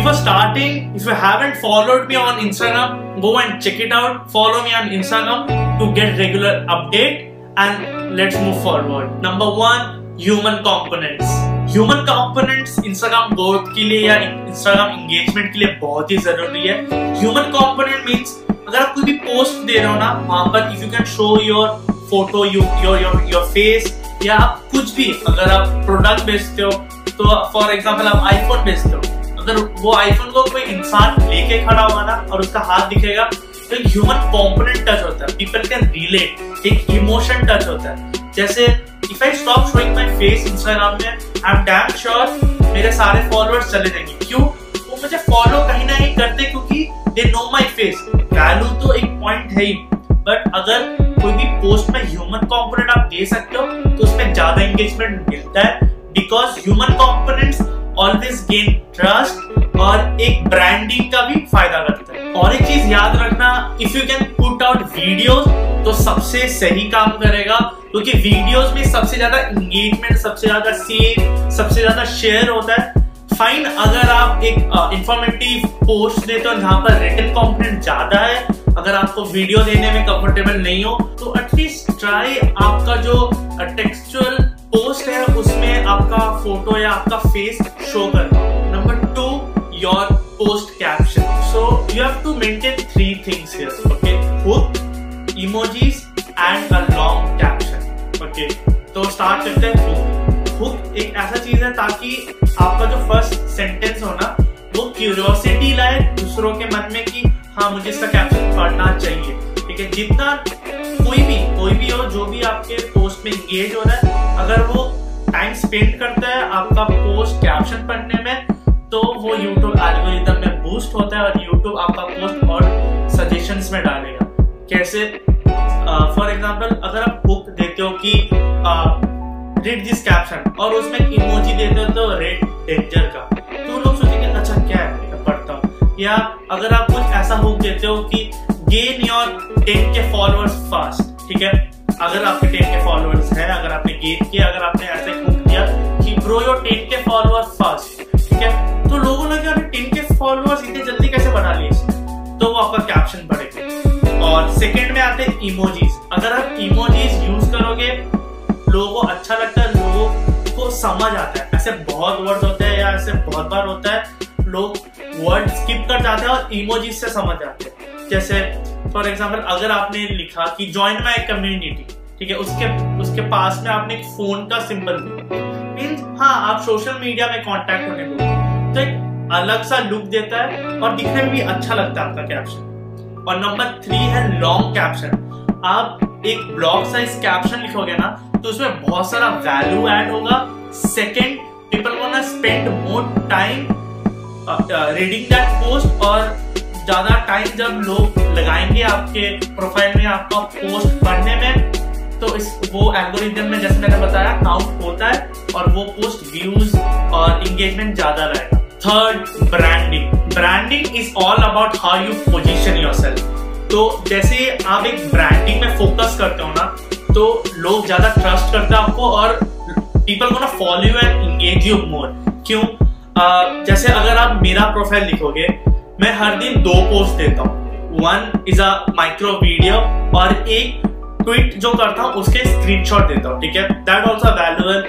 before starting, if you haven't followed me on Instagram, go and check it out. Follow me on Instagram to get regular update and let's move forward. Number one, human components. Human components Instagram growth के लिए या Instagram engagement के लिए बहुत ही ज़रूरी है human component means अगर आप कोई भी पोस्ट दे रहे हो ना वहाँ पर if you can show your photo your your face या आप कुछ भी अगर आप प्रोडक्ट बेचते हो तो फॉर एग्ज़ाम्पल आप आईफोन बेचते हो अगर वो आईफोन को कोई इंसान लेके खड़ा होगा ना, और उसका हाथ दिखेगा तो एक ह्यूमन कॉम्पोनेंट टच होता है। पीपल कैन रिलेट एक इमोशन टच होता है। जैसे if I stop showing my face Instagram में आई एम डैम श्योर मेरे सारे फॉलोअर्स चले जाएँगे। क्यों? वो मुझे फॉलो कहीं ना कहीं करते क्योंकि they know my face value तो एक पॉइंट है ही। बट अगर कोई भी पोस्ट में ह्यूमन कंपोनेंट आप दे सकते हो तो उसमें ज़्यादा एंगेजमेंट मिलता है। Because human components always gain trust और एक ब्रांडिंग का भी फ़ायदा करता है। और एक चीज़ याद रखना if you can put out video तो सबसे सही काम करेगा, क्योंकि वीडियोस में सबसे ज़्यादा एंगेजमेंट सबसे ज़्यादा सेव सबसे ज़्यादा शेयर होता है। फाइन अगर आप एक इंफॉर्मेटिव पोस्ट देते हो, जहाँ पर रिटर्न कॉम्पोनेंट ज़्यादा है, अगर आपको वीडियो देने में कंफर्टेबल नहीं हो तो एटलीस्ट ट्राई आपका जो टेक्सचुअल पोस्ट है उसमें आपका फ़ोटो या आपका फेस शो करना। Number two your post caption so you have to maintain three things here okay hook emojis and a long caption okay तो स्टार्ट करते हैं हुक हुक एक ऐसा चीज़ है ताकि आपका जो फ़र्स्ट सेंटेंस हो ना, वो क्यूरियोसिटी लाए दूसरों के मन में कि हाँ मुझे इसका कैप्शन पढ़ना चाहिए। ठीक है? जितना कोई भी कोई भी हो, जो भी आपके पोस्ट में इंगेज हो रहा है, अगर वो टाइम स्पेंड करता है, आपका पोस्ट कैप्शन पढ़ने में तो वो यूट्यूब एल्गोरिथम में बूस्ट होता है और यूट्यूब आपका पोस्ट और सजेशंस में डालेगा। कैसे? फॉर एग्जांपल अगर आप बुक देते हो कि रीड दिस कैप्शन और उसमें इमोजी देते हो तो रेड डेंजर का। तो लोग सोचेंगे अच्छा क्या है? पढ़ता हूँ। या अगर आप कुछ ऐसा हुक देते हो कि gain your ten K followers fast ठीक है? अगर आपके टेन के फॉलोअर्स हैं, अगर आपने गेन किया, अगर आपने ऐसे हुक दिया कि grow your ten K followers fast ठीक है? तो लोगों ने कहा टेन के फॉलोअर्स इतने जल्दी कैसे बढ़ा लिए? तो वो आपका कैप्शन पड़ेगा और सेकंड में आते हैं इमोजीज अगर आप इमोजीज यूज़ करोगे, लोगों को अच्छा लगता है, लोगों को समझ आता है। ऐसे बहुत वर्ड होते हैं या ऐसे बहुत बार होता है, लोग वर्ड स्किप कर जाते हैं और इमोजीज से समझ आते हैं। जैसे फॉर एग्ज़ाम्पल अगर आपने लिखा कि ज्वाइन माई कम्युनिटी ठीक है, उसके उसके पास में आपने एक फ़ोन का सिंबल मीन्स हाँ आप सोशल मीडिया में कांटेक्ट होने को तो एक अलग सा लुक देता है और दिखने में भी अच्छा लगता है आपका कैप्शन और नंबर थ्री है लॉन्ग कैप्शन आप एक ब्लॉग साइज़ कैप्शन लिखोगे ना तो उसमें बहुत सारा वैल्यू ऐड होगा। Second people want spend more time reading that post और ज़्यादा टाइम जब लोग लगाएँगे आपके प्रोफ़ाइल में आपका पोस्ट पढ़ने में तो इस वो एल्गोरिथम में जैसे मैंने बताया काउंट होता है और वो पोस्ट व्यूज़ और इंगेजमेंट ज़्यादा रहेगा third branding branding is all about how you position your self तो जैसे आप एक ब्रांडिंग में फोकस करते हो ना तो लोग ज़्यादा ट्रस्ट करते हैं आपको और पीपल को ना follow you and engage you more क्यों जैसे अगर आप मेरा प्रोफ़ाइल लिखोगे मैं हर दिन दो पोस्ट देता हूँ। One is a micro video और एक ट्वीट जो करता हूँ उसके स्क्रीनशॉट देता हूँ ठीक है? दैट ऑल्सो वैल्यूएबल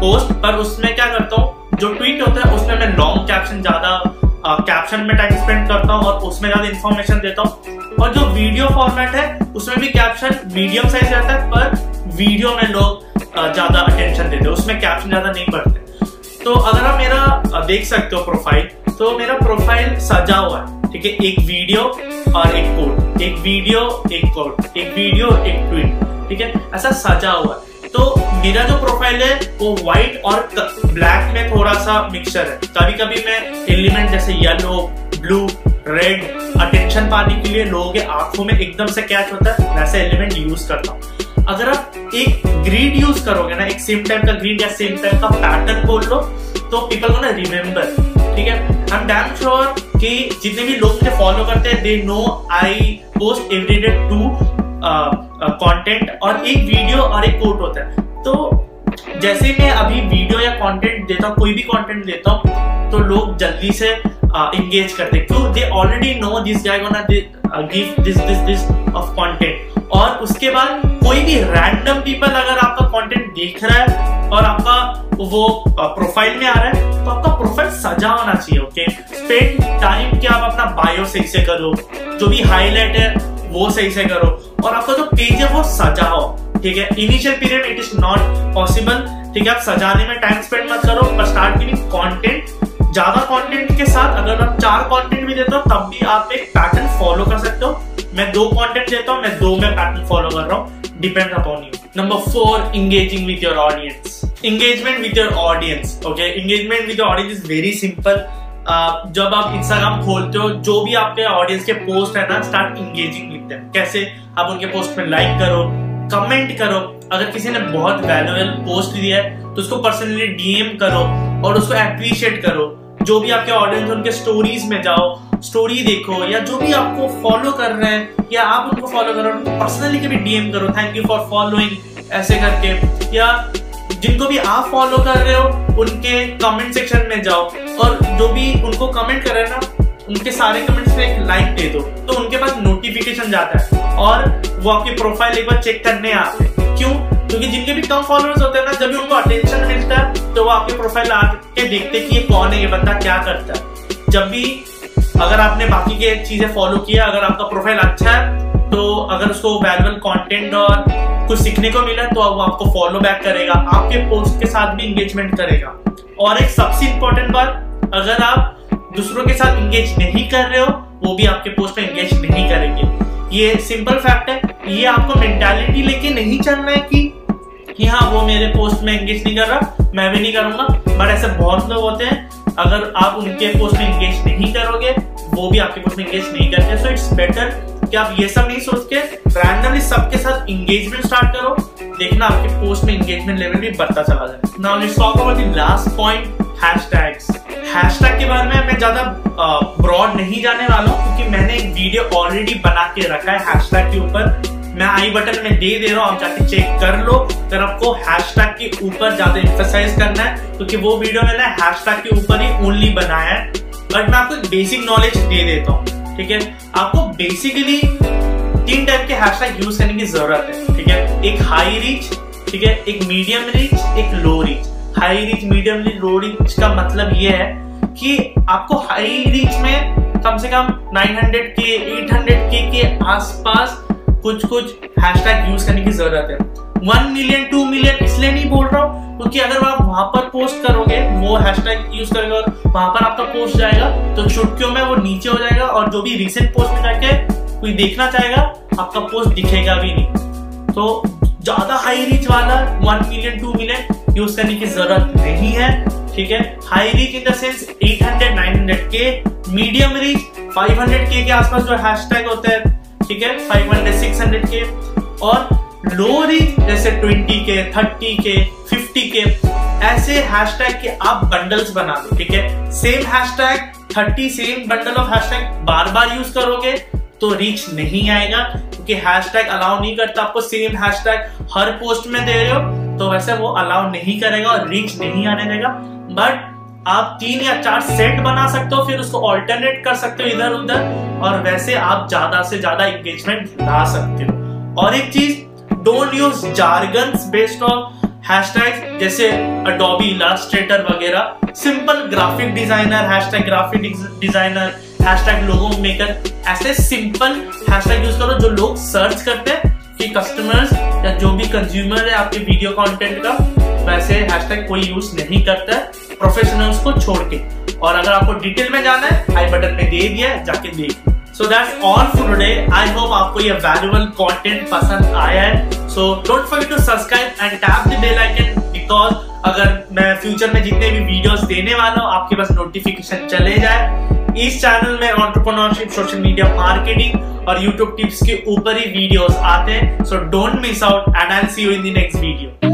पोस्ट पर उसमें क्या करता हूँ जो ट्वीट होता है उसमें मैं लॉन्ग कैप्शन ज़्यादा कैप्शन uh, में टाइम स्पेंड करता हूँ और उसमें ज़्यादा इन्फॉर्मेशन देता हूँ। और जो वीडियो फॉर्मेट है उसमें भी कैप्शन मीडियम साइज़ रहता है पर वीडियो में लोग uh, ज़्यादा अटेंशन देते हैं। उसमें कैप्शन ज़्यादा नहीं पढ़ते तो अगर आप मेरा uh, देख सकते हो प्रोफ़ाइल तो मेरा प्रोफ़ाइल सजा हुआ है, ठीक है? एक वीडियो और एक कोड एक वीडियो एक कोड एक वीडियो एक ट्वीट ठीक है? ऐसा सजा हुआ है। तो मेरा जो प्रोफ़ाइल है, वो व्हाइट और ब्लैक में थोड़ा सा मिक्सचर है। कभी कभी मैं एलिमेंट जैसे येलो ब्लू रेड अटेंशन पाने के लिए लोगों के आँखों में एकदम से कैच होता है, वैसे एलिमेंट यूज़ करता हूँ। अगर आप एक ग्रीड यूज़ करोगे ना, एक सेम टाइप का ग्रीड या सेम टाइप का पैटर्न बोल लो तो पीपल को ना रिमेम्बर ठीक है? आई एम डैम श्योर कि जितने भी लोग मुझे फॉलो करते हैं they know I post every day two content और एक वीडियो और एक कोट होता है। तो जैसे मैं अभी वीडियो या कंटेंट देता हूँ, कोई भी कंटेंट देता हूँ तो लोग जल्दी से इंगेज करते क्यों? They already know this guy give this this this of content और उसके बाद कोई भी रैंडम पीपल अगर आपका कंटेंट देख रहा है और आपका वो प्रोफ़ाइल में आ रहा है तो आपका प्रोफ़ाइल सजा होना चाहिए ओके स्पेंड टाइम कि आप अपना बायो सही से करो, जो भी हाईलाइट है, वो सही से करो। और आपका जो पेज है, वो सजा हो, ठीक है? Initial period it is not possible ठीक है? आप सजाने में टाइम स्पेंड मत करो, पर स्टार्ट गिविंग कंटेंट ज़्यादा कंटेंट के साथ अगर आप चार कंटेंट भी देते हो, तब भी आप एक पैटर्न फॉलो कर सकते हो। मैं दो कंटेंट देता हूँ, मैं दो में पैटर्न फॉलो कर रहा हूँ depend upon you number four engaging with your audience engagement with your audience okay engagement your audience is very simple जब आप इंस्टाग्राम खोलते हो, जो भी आपके ऑडियंस के पोस्ट है ना स्टार्ट इंगेजिंग विद देम कैसे? आप उनके पोस्ट में लाइक करो कमेंट करो। अगर किसी ने बहुत वैल्यूएबल पोस्ट दिया है तो उसको पर्सनली डीएम करो और उसको अप्रिशिएट करो। जो भी आपके ऑडियंस उनके स्टोरीज में जाओ स्टोरी देखो या जो भी आपको फॉलो कर रहे हैं, या आप उनको फॉलो करो, उनको पर्सनली कभी डीएम करो थैंक यू फॉर फॉलोइंग ऐसे करके। या जिनको भी आप फॉलो कर रहे हो, उनके कमेंट सेक्शन में जाओ। और जो भी उनको कमेंट कर रहे हैं ना, उनके सारे कमेंट्स पे एक लाइक दे दो। तो उनके पास नोटिफिकेशन जाता है। और वो आपकी प्रोफ़ाइल एक बार चेक करने आते हैं। क्यों? क्योंकि जिनके भी कम फॉलोअर्स होते हैं ना, जब भी उनको अटेंशन मिलता है तो वो आपके प्रोफ़ाइल आके देखते कि ये कौन है, ये बंदा क्या करता है। जब भी अगर आपने बाकी के चीज़ें फॉलो किया, अगर आपका प्रोफ़ाइल अच्छा है तो अगर उसको वैल्यूबल कंटेंट और कुछ सीखने को मिला तो वो आपको फॉलो बैक करेगा, आपके पोस्ट के साथ भी इंगेजमेंट करेगा। और एक सबसे इंपॉर्टेंट बात, अगर आप दूसरों के साथ इंगेज नहीं कर रहे हो, वो भी आपके पोस्ट में इंगेज नहीं करेंगे। ये सिंपल फैक्ट है, ये आपको मेंटालिटी लेके नहीं चलना है कि कि हाँ वो मेरे पोस्ट में एंगेज नहीं कर रहा, मैं भी नहीं करूँगा बट ऐसे बहुत लोग होते हैं, अगर आप उनके पोस्ट में एंगेज नहीं करोगे वो भी आपके पोस्ट में एंगेज नहीं करते सो इट्स बेटर कि आप ये सब नहीं सोच के रैंडमली सबके साथ इंगेजमेंट स्टार्ट करो, देखना आपके पोस्ट में इंगेजमेंट लेवल भी बढ़ता चला जाए। Now let's talk about the last point hashtags hashtag के बारे में मैं ज़्यादा ब्रॉड नहीं जाने वाला हूँ, क्योंकि मैंने एक वीडियो ऑलरेडी बना के रखा है हैशटैग के ऊपर। मैं आई बटन में दे दे रहा हूँ, आप जाके चेक कर लो। अगर आपको हैशटैग के ऊपर ज़्यादा एम्फोसाइज करना है, क्योंकि वो वीडियो मैंने हैशटैग के ऊपर ही ओनली बनाया है। बट मैं आपको बेसिक नॉलेज दे देता हूँ, ठीक है? आपको बेसिकली तीन टाइप के हैशटैग यूज़ करने की ज़रूरत है, ठीक है? एक हाई रीच ठीक है? एक मीडियम रीच एक low reach high reach medium reach low reach का मतलब ये है कि आपको हाई रीच में कम से कम 900 के 800 के के आसपास कुछ कुछ हैशटैग यूज़ करने की ज़रूरत है। वन मिलियन टू मिलियन इसलिए नहीं बोल रहा हूँ, क्योंकि अगर आप वहाँ पर पोस्ट करोगे, वो हैशटैग यूज़ करेगा और वहाँ पर आपका पोस्ट जाएगा तो चुटकियों में वो नीचे हो जाएगा और जो भी रिसेंट पोस्ट में जाके कोई देखना चाहेगा, आपका पोस्ट दिखेगा भी नहीं। तो ज़्यादा हाई रीच वाला one million two million use करने की ज़रूरत नहीं है, ठीक है? High reach in the sense 800 900 के मीडियम रीच 500 के के आसपास जो हैशटैग होते हैं, ठीक है? 500 600 के और रीच जैसे 20 के 30 के 50 के, ऐसे हैशटैग के आप बंडल्स बना दो ठीक है? Same hashtag 30 same bundle of hashtag बार बार यूज़ करोगे तो रीच नहीं आएगा, क्योंकि हैशटैग अलाउ नहीं करता आपको सेम हैशटैग हर पोस्ट में दे रहे हो तो वैसे वो अलाउ नहीं करेगा और रीच नहीं आने देगा। बट आप तीन या चार सेट बना सकते हो, फिर उसको ऑल्टरनेट कर सकते हो इधर उधर और वैसे आप ज़्यादा से ज़्यादा एंगेजमेंट ला सकते हो। और एक चीज़ don't use jargons based on hashtag जैसे अडोबी इलास्ट्रेटर वगैरह। Simple graphic designer hashtag graphic designer hashtag logo maker ऐसे सिंपल हैशटैग यूज़ करो जो लोग सर्च करते हैं कि कस्टमर्स या जो भी कंज्यूमर है आपके वीडियो कंटेंट का, वैसे हैशटैग कोई यूज़ नहीं करता है प्रोफेशनल्स को छोड़ के। और अगर आपको डिटेल में जाना है आई बटन में दे दिया है, जाके देख। So that's all for today I hope आपको ये वैल्यूबल कंटेंट पसंद आया है. So don't forget to subscribe and tap the bell icon because अगर मैं फ्यूचर में जितने भी वीडियोस देने वाला हूँ, आपके पास नोटिफिकेशन चले जाए. इस चैनल में ऑन्टरप्रनोरशिप सोशल मीडिया मार्केटिंग और यूट्यूब टिप्स के ऊपर ही वीडियोस आते हैं. So don't miss out and I see you in the next video